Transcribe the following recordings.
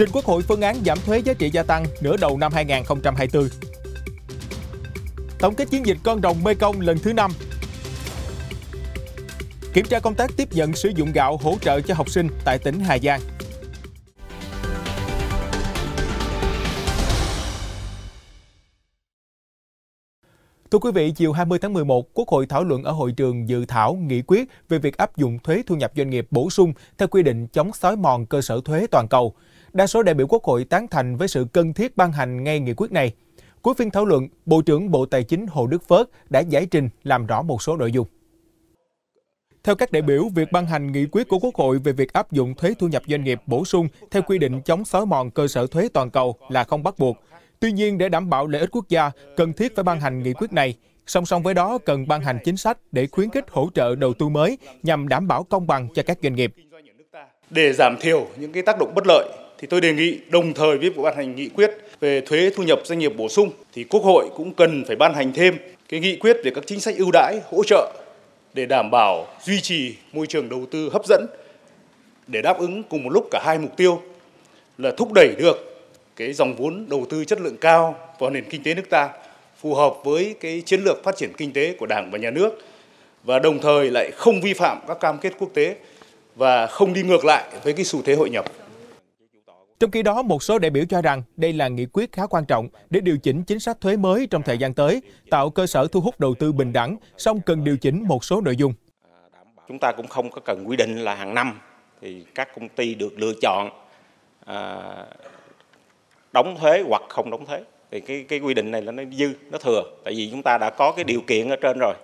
Trình Quốc hội phương án giảm thuế giá trị gia tăng nửa đầu năm 2024. Tổng kết chiến dịch con rồng Mê Công lần thứ 5 Kiểm tra công tác tiếp nhận sử dụng gạo hỗ trợ cho học sinh tại tỉnh Hà Giang. Thưa quý vị, chiều 20 tháng 11, Quốc hội thảo luận ở hội trường dự thảo nghị quyết về việc áp dụng thuế thu nhập doanh nghiệp bổ sung theo quy định chống xói mòn cơ sở thuế toàn cầu. Đa số đại biểu Quốc hội tán thành với sự cần thiết ban hành ngay nghị quyết này. Cuối phiên thảo luận, Bộ trưởng Bộ Tài chính Hồ Đức Phớt đã giải trình làm rõ một số nội dung. Theo các đại biểu, việc ban hành nghị quyết của Quốc hội về việc áp dụng thuế thu nhập doanh nghiệp bổ sung theo quy định chống xói mòn cơ sở thuế toàn cầu là không bắt buộc. Tuy nhiên, để đảm bảo lợi ích quốc gia, cần thiết phải ban hành nghị quyết này. Song song với đó, cần ban hành chính sách để khuyến khích hỗ trợ đầu tư mới nhằm đảm bảo công bằng cho các doanh nghiệp. Để giảm thiểu những cái tác động bất lợi, thì tôi đề nghị đồng thời với việc ban hành nghị quyết về thuế thu nhập doanh nghiệp bổ sung, thì Quốc hội cũng cần phải ban hành thêm cái nghị quyết về các chính sách ưu đãi hỗ trợ để đảm bảo duy trì môi trường đầu tư hấp dẫn để đáp ứng cùng một lúc cả hai mục tiêu là thúc đẩy được cái dòng vốn đầu tư chất lượng cao vào nền kinh tế nước ta phù hợp với cái chiến lược phát triển kinh tế của Đảng và nhà nước và đồng thời lại không vi phạm các cam kết quốc tế và không đi ngược lại với cái xu thế hội nhập. Trong khi đó, một số đại biểu cho rằng đây là nghị quyết khá quan trọng để điều chỉnh chính sách thuế mới trong thời gian tới, tạo cơ sở thu hút đầu tư bình đẳng, song cần điều chỉnh một số nội dung. Chúng ta cũng không có cần quy định là hàng năm thì các công ty được lựa chọn à, đóng thuế hoặc không đóng thuế. Thì cái cái quy định này là nó dư, nó thừa. Tại vì chúng ta đã có cái điều kiện ở trên rồi.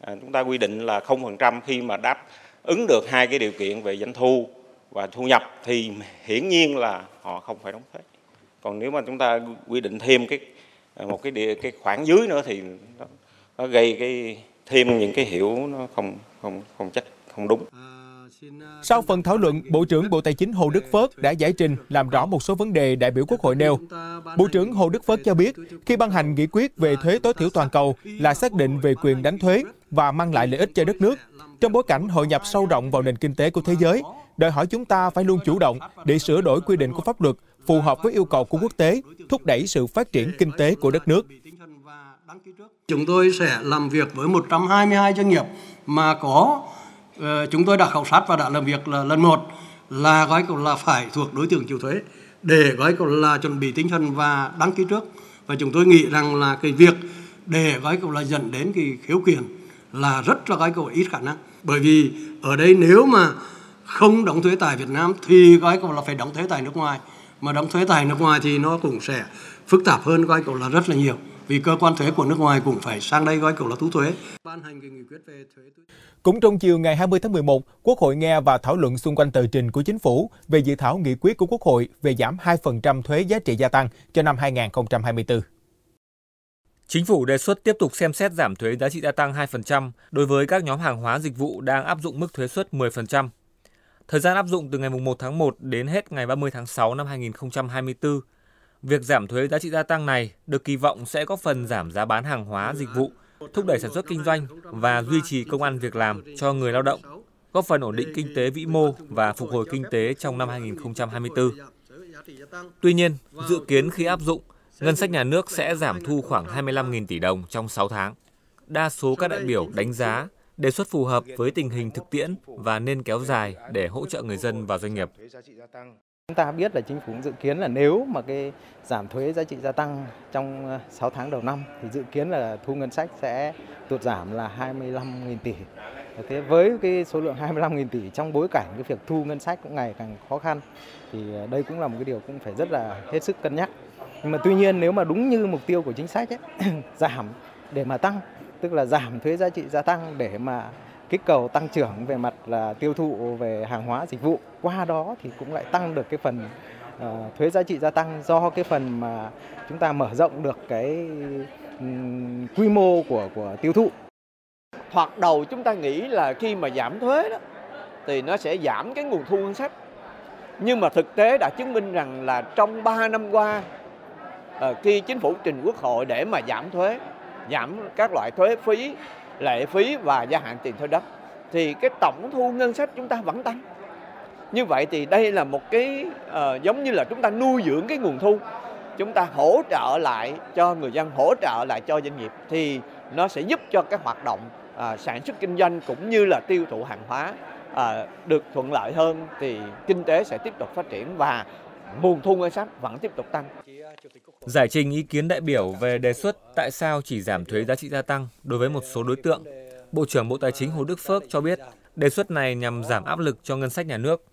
À, chúng ta quy định là 0% khi mà đáp ứng được hai cái điều kiện về doanh thu và thu nhập thì hiển nhiên là họ không phải đóng thuế. Còn nếu mà chúng ta quy định thêm cái một cái địa, cái khoản dưới nữa thì nó, nó gây cái thêm những cái hiểu nó không không không chắc không đúng. Ừ sau phần thảo luận, Bộ trưởng Bộ Tài chính Hồ Đức Phớt đã giải trình làm rõ một số vấn đề đại biểu Quốc hội nêu. Bộ trưởng Hồ Đức Phớt cho biết, khi ban hành nghị quyết về thuế tối thiểu toàn cầu là xác định về quyền đánh thuế và mang lại lợi ích cho đất nước. Trong bối cảnh hội nhập sâu rộng vào nền kinh tế của thế giới, đòi hỏi chúng ta phải luôn chủ động để sửa đổi quy định của pháp luật phù hợp với yêu cầu của quốc tế, thúc đẩy sự phát triển kinh tế của đất nước. Chúng tôi sẽ làm việc với 122 doanh nghiệp mà có Ờ, chúng tôi đã khảo sát và đã làm việc là lần một là gói cũng là phải thuộc đối tượng chịu thuế, để gói cũng là chuẩn bị tinh thần và đăng ký trước. Và chúng tôi nghĩ rằng là cái việc để gói cũng là dẫn đến cái khiếu kiện là rất là gói cũng ít khả năng. Bởi vì ở đây nếu mà không đóng thuế tại Việt Nam thì gói cũng là phải đóng thuế tại nước ngoài. Mà đóng thuế tại nước ngoài thì nó cũng sẽ phức tạp hơn, gói cũng là rất là nhiều vì cơ quan thuế của nước ngoài cũng phải sang đây gói cầu là thu thuế. Cũng trong chiều ngày 20 tháng 11, Quốc hội nghe và thảo luận xung quanh tờ trình của chính phủ về dự thảo nghị quyết của Quốc hội về giảm 2% thuế giá trị gia tăng cho năm 2024. Chính phủ đề xuất tiếp tục xem xét giảm thuế giá trị gia tăng 2% đối với các nhóm hàng hóa dịch vụ đang áp dụng mức thuế suất 10%. Thời gian áp dụng từ ngày 1 tháng 1 đến hết ngày 30 tháng 6 năm 2024. Việc giảm thuế giá trị gia tăng này được kỳ vọng sẽ góp phần giảm giá bán hàng hóa dịch vụ, thúc đẩy sản xuất kinh doanh và duy trì công ăn việc làm cho người lao động, góp phần ổn định kinh tế vĩ mô và phục hồi kinh tế trong năm 2024. Tuy nhiên, dự kiến khi áp dụng, ngân sách nhà nước sẽ giảm thu khoảng 25.000 tỷ đồng trong 6 tháng. Đa số các đại biểu đánh giá đề xuất phù hợp với tình hình thực tiễn và nên kéo dài để hỗ trợ người dân và doanh nghiệp. Chúng ta biết là chính phủ dự kiến là nếu mà cái giảm thuế giá trị gia tăng trong ờ, 6 tháng đầu năm thì dự kiến là thu ngân sách sẽ tụt giảm là 25.000 tỷ. Thế với cái số lượng 25.000 tỷ trong bối cảnh cái việc thu ngân sách cũng ngày càng khó khăn thì ờ, đây cũng là một cái điều cũng phải rất là hết sức cân nhắc. Nhưng mà tuy nhiên nếu mà đúng như mục tiêu của chính sách ấy, giảm để mà tăng tức là giảm thuế giá trị gia tăng để mà kích cầu tăng trưởng về mặt là tiêu thụ về hàng hóa dịch vụ. Qua đó thì cũng lại tăng được cái phần uh, thuế giá trị gia tăng do cái phần mà chúng ta mở rộng được cái um, quy mô của của tiêu thụ. Thoạt đầu chúng ta nghĩ là khi mà giảm thuế đó thì nó sẽ giảm cái nguồn thu ngân sách. Nhưng mà thực tế đã chứng minh rằng là trong 3 năm qua ờ, khi chính phủ trình quốc hội để mà giảm thuế, giảm các loại thuế phí lệ phí và gia hạn tiền thuê đất thì cái tổng thu ngân sách chúng ta vẫn tăng. Như vậy thì đây là một cái uh, giống như là chúng ta nuôi dưỡng cái nguồn thu chúng ta hỗ trợ lại cho người dân hỗ trợ lại cho doanh nghiệp thì nó sẽ giúp cho các hoạt động uh, sản xuất kinh doanh cũng như là tiêu thụ hàng hóa uh, được thuận lợi hơn thì kinh tế sẽ tiếp tục phát triển và nguồn thu ngân sách vẫn tiếp tục tăng. Giải trình ý kiến đại biểu về đề xuất tại sao chỉ giảm thuế giá trị gia tăng đối với một số đối tượng, Bộ trưởng Bộ Tài chính Hồ Đức Phước cho biết đề xuất này nhằm giảm áp lực cho ngân sách nhà nước.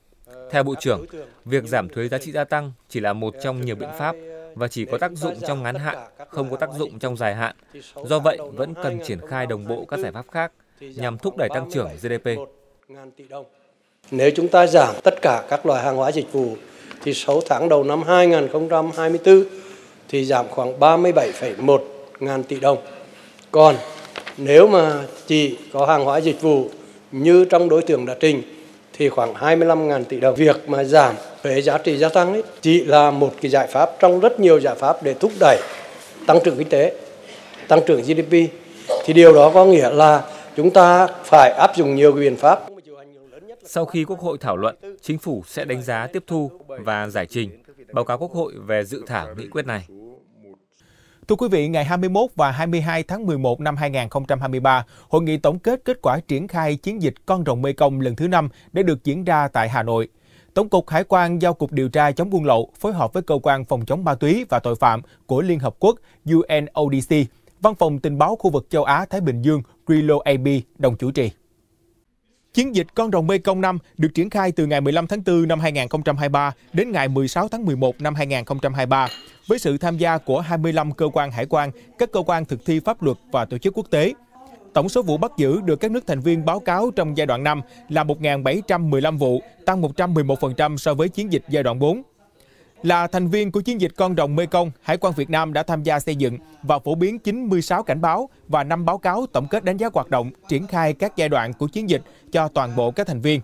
Theo Bộ trưởng, việc giảm thuế giá trị gia tăng chỉ là một trong nhiều biện pháp và chỉ có tác dụng trong ngắn hạn, không có tác dụng trong dài hạn. Do vậy, vẫn cần triển khai đồng bộ các giải pháp khác nhằm thúc đẩy tăng trưởng GDP. Nếu chúng ta giảm tất cả các loại hàng hóa dịch vụ thì 6 tháng đầu năm 2024 thì giảm khoảng 37,1 ngàn tỷ đồng. Còn nếu mà chỉ có hàng hóa dịch vụ như trong đối tượng đã trình thì khoảng 25 ngàn tỷ đồng. Việc mà giảm thuế giá trị gia tăng ấy, chỉ là một cái giải pháp trong rất nhiều giải pháp để thúc đẩy tăng trưởng kinh tế, tăng trưởng GDP. Thì điều đó có nghĩa là chúng ta phải áp dụng nhiều cái biện pháp sau khi Quốc hội thảo luận, Chính phủ sẽ đánh giá tiếp thu và giải trình báo cáo Quốc hội về dự thảo nghị quyết này. Thưa quý vị, ngày 21 và 22 tháng 11 năm 2023, hội nghị tổng kết kết quả triển khai chiến dịch Con rồng Mê Công lần thứ 5 đã được diễn ra tại Hà Nội. Tổng cục Hải quan giao cục điều tra chống buôn lậu phối hợp với cơ quan phòng chống ma túy và tội phạm của Liên Hợp Quốc UNODC, Văn phòng tình báo khu vực châu Á Thái Bình Dương Grillo AB đồng chủ trì. Chiến dịch Con rồng Mê Công 5 được triển khai từ ngày 15 tháng 4 năm 2023 đến ngày 16 tháng 11 năm 2023 với sự tham gia của 25 cơ quan hải quan, các cơ quan thực thi pháp luật và tổ chức quốc tế. Tổng số vụ bắt giữ được các nước thành viên báo cáo trong giai đoạn 5 là 1.715 vụ, tăng 111% so với chiến dịch giai đoạn 4. Là thành viên của chiến dịch Con rồng Mê Công, Hải quan Việt Nam đã tham gia xây dựng và phổ biến 96 cảnh báo và 5 báo cáo tổng kết đánh giá hoạt động, triển khai các giai đoạn của chiến dịch cho toàn bộ các thành viên.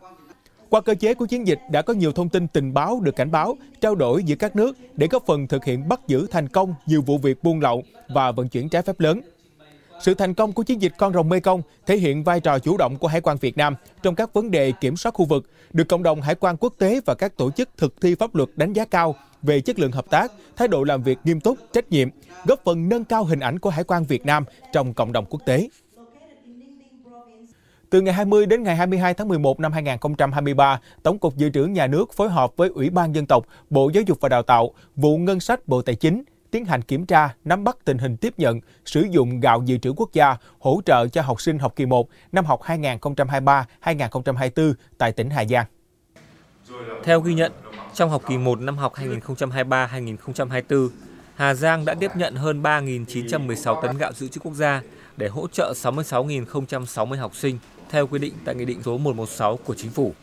Qua cơ chế của chiến dịch đã có nhiều thông tin tình báo được cảnh báo, trao đổi giữa các nước để góp phần thực hiện bắt giữ thành công nhiều vụ việc buôn lậu và vận chuyển trái phép lớn. Sự thành công của chiến dịch Con rồng Mekong Công thể hiện vai trò chủ động của Hải quan Việt Nam trong các vấn đề kiểm soát khu vực, được cộng đồng hải quan quốc tế và các tổ chức thực thi pháp luật đánh giá cao về chất lượng hợp tác, thái độ làm việc nghiêm túc, trách nhiệm, góp phần nâng cao hình ảnh của Hải quan Việt Nam trong cộng đồng quốc tế. Từ ngày 20 đến ngày 22 tháng 11 năm 2023, Tổng cục Dự trữ Nhà nước phối hợp với Ủy ban Dân tộc, Bộ Giáo dục và Đào tạo, vụ Ngân sách Bộ Tài chính tiến hành kiểm tra, nắm bắt tình hình tiếp nhận, sử dụng gạo dự trữ quốc gia hỗ trợ cho học sinh học kỳ 1 năm học 2023-2024 tại tỉnh Hà Giang. Theo ghi nhận, trong học kỳ 1 năm học 2023-2024, Hà Giang đã tiếp nhận hơn 3.916 tấn gạo dự trữ quốc gia để hỗ trợ 66.060 học sinh theo quy định tại Nghị định số 116 của Chính phủ.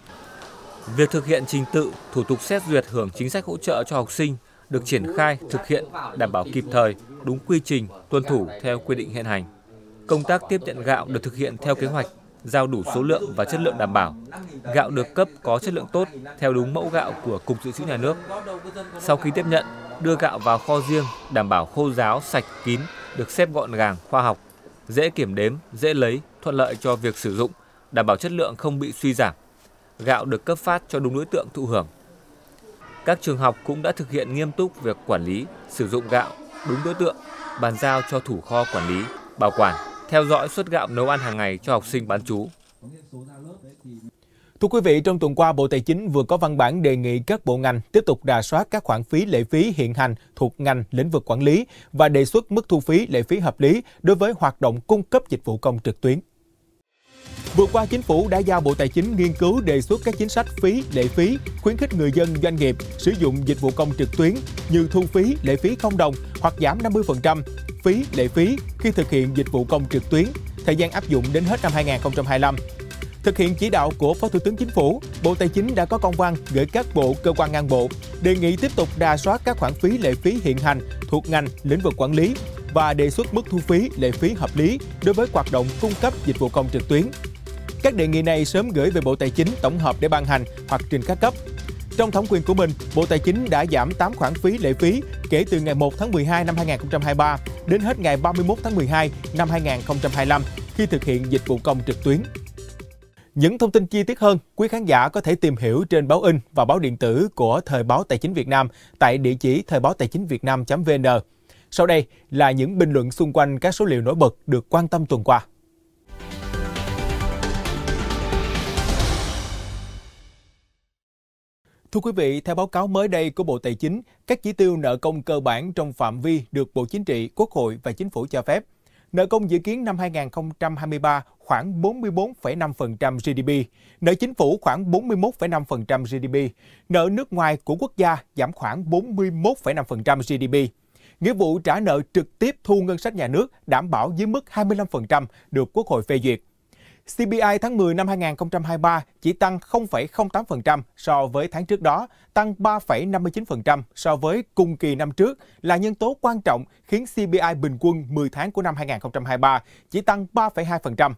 Việc thực hiện trình tự, thủ tục xét duyệt hưởng chính sách hỗ trợ cho học sinh được triển khai, thực hiện đảm bảo kịp thời, đúng quy trình, tuân thủ theo quy định hiện hành. Công tác tiếp nhận gạo được thực hiện theo kế hoạch, giao đủ số lượng và chất lượng đảm bảo. Gạo được cấp có chất lượng tốt theo đúng mẫu gạo của Cục Dự trữ Nhà nước. Sau khi tiếp nhận, đưa gạo vào kho riêng, đảm bảo khô ráo, sạch, kín, được xếp gọn gàng, khoa học, dễ kiểm đếm, dễ lấy, thuận lợi cho việc sử dụng, đảm bảo chất lượng không bị suy giảm. Gạo được cấp phát cho đúng đối tượng thụ hưởng. Các trường học cũng đã thực hiện nghiêm túc việc quản lý, sử dụng gạo đúng đối tượng, bàn giao cho thủ kho quản lý, bảo quản, theo dõi suất gạo nấu ăn hàng ngày cho học sinh bán trú. Thưa quý vị, trong tuần qua, Bộ Tài chính vừa có văn bản đề nghị các bộ ngành tiếp tục đà soát các khoản phí lệ phí hiện hành thuộc ngành lĩnh vực quản lý và đề xuất mức thu phí lệ phí hợp lý đối với hoạt động cung cấp dịch vụ công trực tuyến. Vừa qua, Chính phủ đã giao Bộ Tài chính nghiên cứu đề xuất các chính sách phí, lệ phí, khuyến khích người dân, doanh nghiệp sử dụng dịch vụ công trực tuyến như thu phí, lệ phí không đồng hoặc giảm 50% phí, lệ phí khi thực hiện dịch vụ công trực tuyến, thời gian áp dụng đến hết năm 2025. Thực hiện chỉ đạo của Phó Thủ tướng Chính phủ, Bộ Tài chính đã có công văn gửi các bộ, cơ quan ngang bộ đề nghị tiếp tục đà soát các khoản phí lệ phí hiện hành thuộc ngành, lĩnh vực quản lý và đề xuất mức thu phí, lệ phí hợp lý đối với hoạt động cung cấp dịch vụ công trực tuyến. Các đề nghị này sớm gửi về Bộ Tài chính tổng hợp để ban hành hoặc trình các cấp. Trong thẩm quyền của mình, Bộ Tài chính đã giảm 8 khoản phí lệ phí kể từ ngày 1 tháng 12 năm 2023 đến hết ngày 31 tháng 12 năm 2025 khi thực hiện dịch vụ công trực tuyến. Những thông tin chi tiết hơn, quý khán giả có thể tìm hiểu trên báo in và báo điện tử của Thời báo Tài chính Việt Nam tại địa chỉ thời báo tài chính việt nam.vn. Sau đây là những bình luận xung quanh các số liệu nổi bật được quan tâm tuần qua. Thưa quý vị, theo báo cáo mới đây của Bộ Tài chính, các chỉ tiêu nợ công cơ bản trong phạm vi được Bộ Chính trị, Quốc hội và Chính phủ cho phép. Nợ công dự kiến năm 2023 khoảng 44,5% GDP, nợ chính phủ khoảng 41,5% GDP, nợ nước ngoài của quốc gia giảm khoảng 41,5% GDP. Nghĩa vụ trả nợ trực tiếp thu ngân sách nhà nước đảm bảo dưới mức 25% được Quốc hội phê duyệt. CPI tháng 10 năm 2023 chỉ tăng 0,08% so với tháng trước đó, tăng 3,59% so với cùng kỳ năm trước là nhân tố quan trọng khiến CPI bình quân 10 tháng của năm 2023 chỉ tăng 3,2%.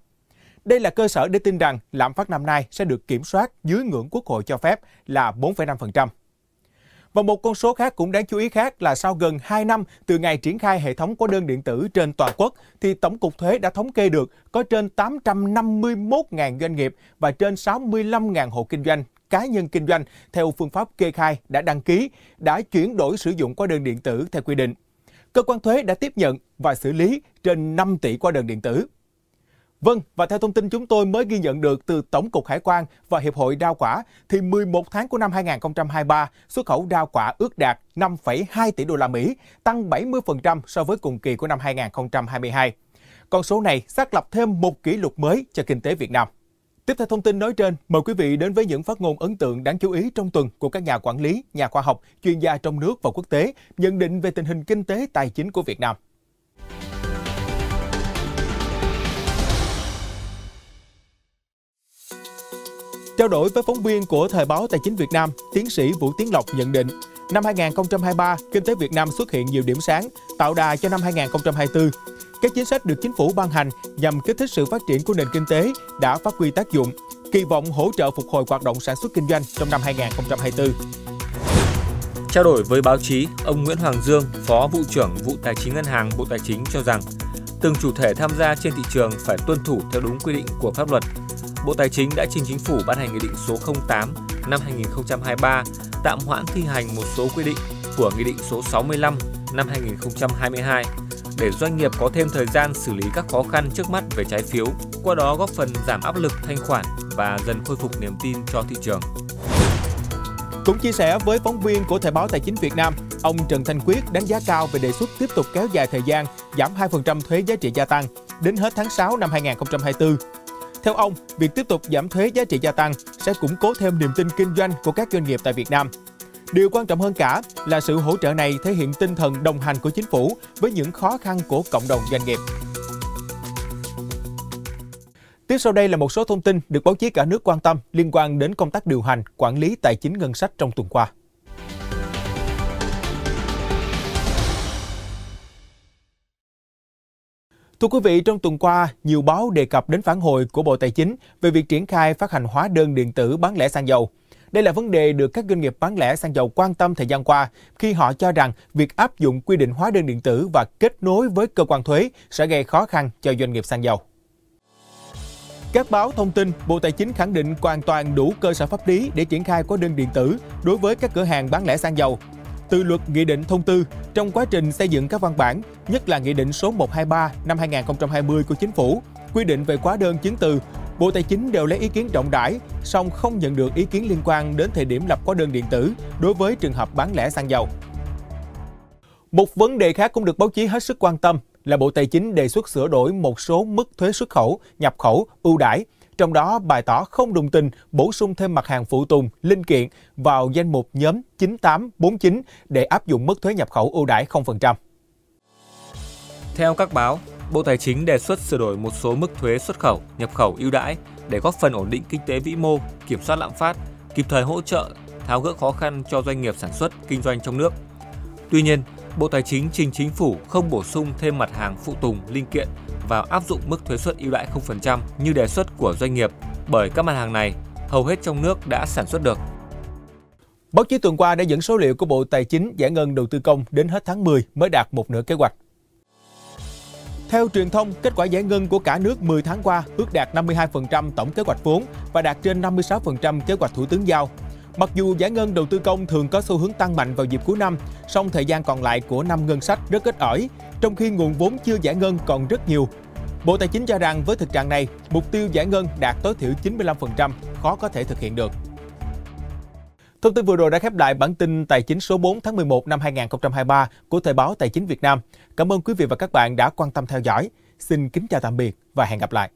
Đây là cơ sở để tin rằng lạm phát năm nay sẽ được kiểm soát dưới ngưỡng Quốc hội cho phép là 4,5%. Và một con số khác cũng đáng chú ý khác là sau gần 2 năm từ ngày triển khai hệ thống hóa đơn điện tử trên toàn quốc, thì Tổng cục Thuế đã thống kê được có trên 851.000 doanh nghiệp và trên 65.000 hộ kinh doanh cá nhân kinh doanh theo phương pháp kê khai đã đăng ký, đã chuyển đổi sử dụng hóa đơn điện tử theo quy định. Cơ quan thuế đã tiếp nhận và xử lý trên 5 tỷ hóa đơn điện tử. Vâng, và theo thông tin chúng tôi mới ghi nhận được từ Tổng cục Hải quan và Hiệp hội Rau quả, thì 11 tháng của năm 2023, xuất khẩu rau quả ước đạt 5,2 tỷ đô la Mỹ, tăng 70% so với cùng kỳ của năm 2022. Con số này xác lập thêm một kỷ lục mới cho kinh tế Việt Nam. Tiếp theo thông tin nói trên, mời quý vị đến với những phát ngôn ấn tượng đáng chú ý trong tuần của các nhà quản lý, nhà khoa học, chuyên gia trong nước và quốc tế, nhận định về tình hình kinh tế tài chính của Việt Nam. Trao đổi với phóng viên của Thời báo Tài chính Việt Nam, tiến sĩ Vũ Tiến Lộc nhận định, năm 2023, kinh tế Việt Nam xuất hiện nhiều điểm sáng, tạo đà cho năm 2024. Các chính sách được chính phủ ban hành nhằm kích thích sự phát triển của nền kinh tế đã phát huy tác dụng, kỳ vọng hỗ trợ phục hồi hoạt động sản xuất kinh doanh trong năm 2024. Trao đổi với báo chí, ông Nguyễn Hoàng Dương, Phó vụ trưởng vụ Tài chính Ngân hàng Bộ Tài chính cho rằng, từng chủ thể tham gia trên thị trường phải tuân thủ theo đúng quy định của pháp luật, Bộ Tài chính đã trình chính phủ ban hành Nghị định số 08 năm 2023 tạm hoãn thi hành một số quy định của Nghị định số 65 năm 2022 để doanh nghiệp có thêm thời gian xử lý các khó khăn trước mắt về trái phiếu, qua đó góp phần giảm áp lực thanh khoản và dần khôi phục niềm tin cho thị trường. Cũng chia sẻ với phóng viên của Thời báo Tài chính Việt Nam, ông Trần Thanh Quyết đánh giá cao về đề xuất tiếp tục kéo dài thời gian giảm 2% thuế giá trị gia tăng đến hết tháng 6 năm 2024 theo ông, việc tiếp tục giảm thuế giá trị gia tăng sẽ củng cố thêm niềm tin kinh doanh của các doanh nghiệp tại Việt Nam. Điều quan trọng hơn cả là sự hỗ trợ này thể hiện tinh thần đồng hành của chính phủ với những khó khăn của cộng đồng doanh nghiệp. Tiếp sau đây là một số thông tin được báo chí cả nước quan tâm liên quan đến công tác điều hành, quản lý tài chính ngân sách trong tuần qua. Thưa quý vị, trong tuần qua, nhiều báo đề cập đến phản hồi của Bộ Tài chính về việc triển khai phát hành hóa đơn điện tử bán lẻ xăng dầu. Đây là vấn đề được các doanh nghiệp bán lẻ xăng dầu quan tâm thời gian qua khi họ cho rằng việc áp dụng quy định hóa đơn điện tử và kết nối với cơ quan thuế sẽ gây khó khăn cho doanh nghiệp xăng dầu. Các báo thông tin, Bộ Tài chính khẳng định hoàn toàn đủ cơ sở pháp lý để triển khai hóa đơn điện tử đối với các cửa hàng bán lẻ xăng dầu từ luật nghị định thông tư trong quá trình xây dựng các văn bản, nhất là nghị định số 123 năm 2020 của chính phủ quy định về hóa đơn chứng từ, Bộ Tài chính đều lấy ý kiến rộng rãi, song không nhận được ý kiến liên quan đến thời điểm lập hóa đơn điện tử đối với trường hợp bán lẻ xăng dầu. Một vấn đề khác cũng được báo chí hết sức quan tâm là Bộ Tài chính đề xuất sửa đổi một số mức thuế xuất khẩu, nhập khẩu, ưu đãi trong đó bày tỏ không đồng tình bổ sung thêm mặt hàng phụ tùng, linh kiện vào danh mục nhóm 9849 để áp dụng mức thuế nhập khẩu ưu đãi 0%. Theo các báo, Bộ Tài chính đề xuất sửa đổi một số mức thuế xuất khẩu, nhập khẩu ưu đãi để góp phần ổn định kinh tế vĩ mô, kiểm soát lạm phát, kịp thời hỗ trợ, tháo gỡ khó khăn cho doanh nghiệp sản xuất, kinh doanh trong nước. Tuy nhiên, Bộ Tài chính trình chính phủ không bổ sung thêm mặt hàng phụ tùng, linh kiện vào áp dụng mức thuế suất ưu đãi 0% như đề xuất của doanh nghiệp bởi các mặt hàng này hầu hết trong nước đã sản xuất được. Báo chí tuần qua đã dẫn số liệu của Bộ Tài chính giải ngân đầu tư công đến hết tháng 10 mới đạt một nửa kế hoạch. Theo truyền thông, kết quả giải ngân của cả nước 10 tháng qua ước đạt 52% tổng kế hoạch vốn và đạt trên 56% kế hoạch Thủ tướng giao. Mặc dù giải ngân đầu tư công thường có xu hướng tăng mạnh vào dịp cuối năm, song thời gian còn lại của năm ngân sách rất ít ỏi, trong khi nguồn vốn chưa giải ngân còn rất nhiều. Bộ Tài chính cho rằng với thực trạng này, mục tiêu giải ngân đạt tối thiểu 95% khó có thể thực hiện được. Thông tin vừa rồi đã khép lại bản tin Tài chính số 4 tháng 11 năm 2023 của Thời báo Tài chính Việt Nam. Cảm ơn quý vị và các bạn đã quan tâm theo dõi. Xin kính chào tạm biệt và hẹn gặp lại.